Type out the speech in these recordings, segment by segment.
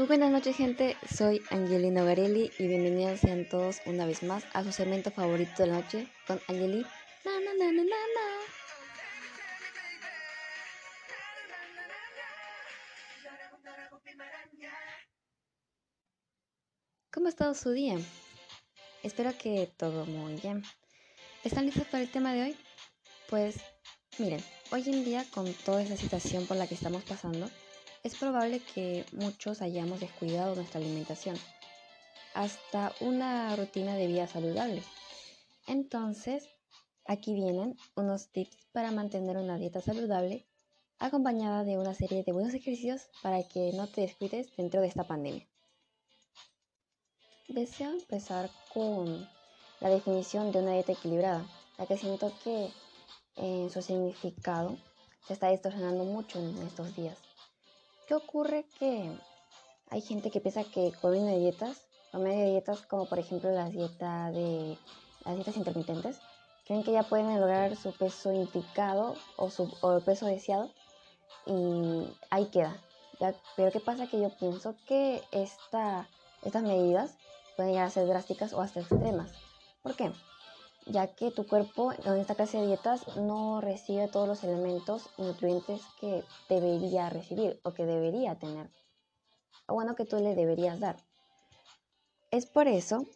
Muy buenas noches gente, soy Angelina Garelli y bienvenidos sean todos una vez más a su segmento favorito de la noche con Angeli. Na. ¿Cómo ha estado su día? Espero que todo muy bien. ¿Están listos para el tema de hoy? Pues miren, hoy en día con toda esta situación por la que estamos pasando, es probable que muchos hayamos descuidado nuestra alimentación, hasta una rutina de vida saludable. Entonces, aquí vienen unos tips para mantener una dieta saludable acompañada de una serie de buenos ejercicios para que no te descuides dentro de esta pandemia. Deseo empezar con la definición de una dieta equilibrada, ya que siento que en su significado se está distorsionando mucho en estos días. ¿Qué ocurre? Que hay gente que piensa que comiendo de dietas, o medio de dietas como por ejemplo las dietas de las dietas intermitentes, creen que ya pueden lograr su peso indicado o, su, el peso deseado y ahí queda. pero ¿qué pasa? Que yo pienso que esta, estas medidas pueden llegar a ser drásticas o hasta extremas. ¿Por qué? Ya que tu cuerpo en esta clase de dietas no recibe todos los elementos nutrientes que debería recibir o que debería tener. O bueno, que tú le deberías dar. Es por eso,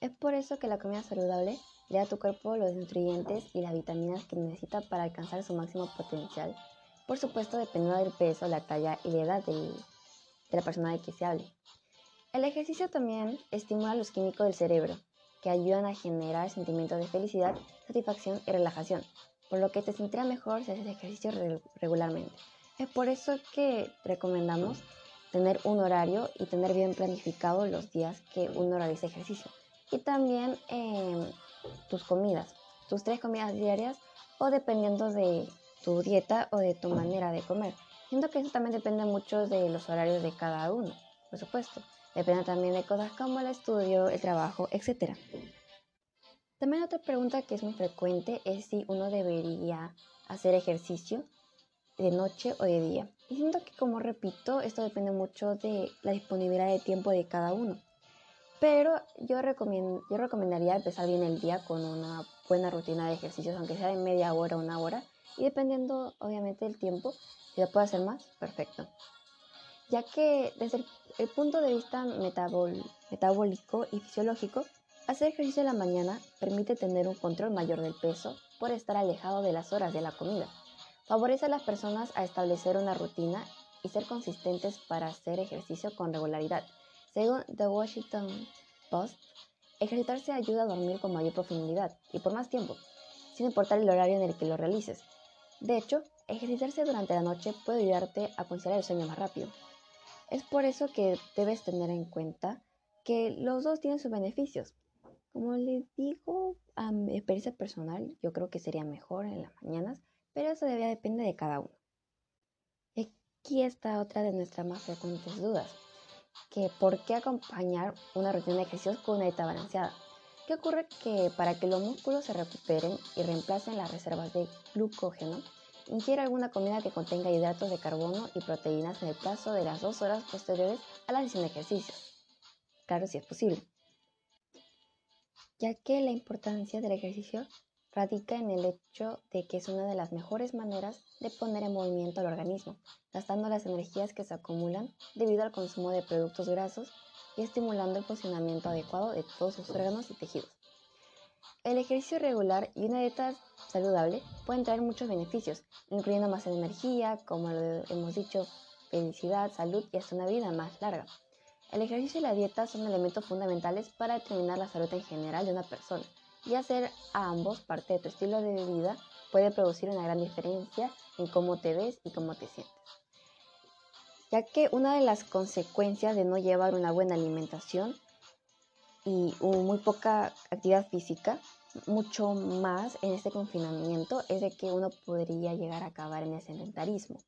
es por eso que la comida saludable le da a tu cuerpo los nutrientes y las vitaminas que necesita para alcanzar su máximo potencial. Por supuesto, dependiendo del peso, la talla y la edad de la persona de que se hable. El ejercicio también estimula los químicos del cerebro, que ayudan a generar sentimientos de felicidad, satisfacción y relajación, por lo que te sentirá mejor si haces ejercicio regularmente. Es por eso que recomendamos tener un horario y tener bien planificado los días que uno realiza ejercicio. Y también em, tus comidas, tus tres comidas diarias o dependiendo de tu dieta o de tu manera de comer. Siento que eso también depende mucho de los horarios de cada uno, por supuesto. Depende también de cosas como el estudio, el trabajo, etc. También otra pregunta que es muy frecuente es si uno debería hacer ejercicio de noche o de día. Y siento que como repito, esto depende mucho de la disponibilidad de tiempo de cada uno. Pero yo, yo recomendaría empezar bien el día con una buena rutina de ejercicios, aunque sea de media hora o una hora. Y dependiendo obviamente del tiempo, si lo puede hacer más, perfecto ya que desde el, punto de vista metabólico y fisiológico, hacer ejercicio en la mañana permite tener un control mayor del peso por estar alejado de las horas de la comida. Favorece a las personas a establecer una rutina y ser consistentes para hacer ejercicio con regularidad. Según The Washington Post, ejercitarse ayuda a dormir con mayor profundidad y por más tiempo, sin importar el horario en el que lo realices. De hecho, ejercitarse durante la noche puede ayudarte a conciliar el sueño más rápido. Es por eso que debes tener en cuenta que los dos tienen sus beneficios. Como les digo, a mi experiencia personal, yo creo que sería mejor en las mañanas, pero eso debe depender de cada uno. Aquí está otra de nuestras más frecuentes dudas, que por qué acompañar una rutina de ejercicios con una dieta balanceada. ¿Qué ocurre? Que para que los músculos se recuperen y reemplacen las reservas de glucógeno, Ingiere alguna comida que contenga hidratos de carbono y proteínas en el plazo de las dos horas posteriores a la sesión de ejercicio. Claro, si es posible. Ya que la importancia del ejercicio radica en el hecho de que es una de las mejores maneras de poner en movimiento al organismo, gastando las energías que se acumulan debido al consumo de productos grasos y estimulando el funcionamiento adecuado de todos sus órganos y tejidos. El ejercicio regular y una dieta saludable pueden traer muchos beneficios, incluyendo más energía, como hemos dicho, felicidad, salud y hasta una vida más larga. El ejercicio y la dieta son elementos fundamentales para determinar la salud en general de una persona y hacer a ambos parte de tu estilo de vida puede producir una gran diferencia en cómo te ves y cómo te sientes. Ya que una de las consecuencias de no llevar una buena alimentación y muy poca actividad física, mucho más en este confinamiento, es de que uno podría llegar a acabar en el sedentarismo.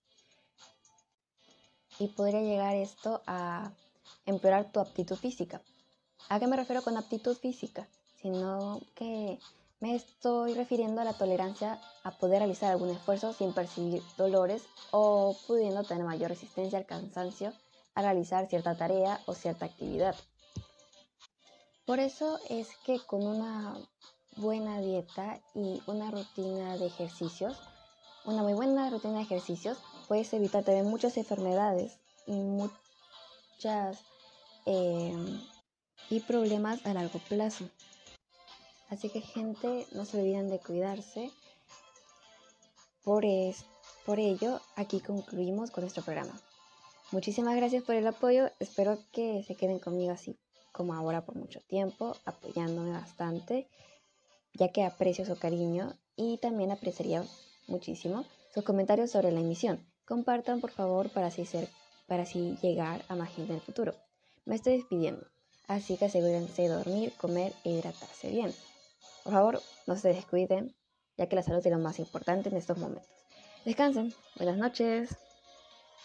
Y podría llegar esto a empeorar tu aptitud física. ¿A qué me refiero con aptitud física? Sino que me estoy refiriendo a la tolerancia a poder realizar algún esfuerzo sin percibir dolores o pudiendo tener mayor resistencia al cansancio a realizar cierta tarea o cierta actividad. Por eso es que con una buena dieta y una rutina de ejercicios, una muy buena rutina de ejercicios, puedes evitar también muchas enfermedades y muchas em, y problemas a largo plazo. Así que gente, no se olviden de cuidarse. Por, por ello, aquí concluimos con nuestro programa. Muchísimas gracias por el apoyo. Espero que se queden conmigo así como ahora por mucho tiempo, apoyándome bastante, ya que aprecio su cariño y también apreciaría muchísimo sus comentarios sobre la emisión. Compartan por favor para así, ser, para así llegar a gente en el futuro. Me estoy despidiendo, así que asegúrense de dormir, comer e hidratarse bien. Por favor, no se descuiden, ya que la salud es lo más importante en estos momentos. Descansen. Buenas noches.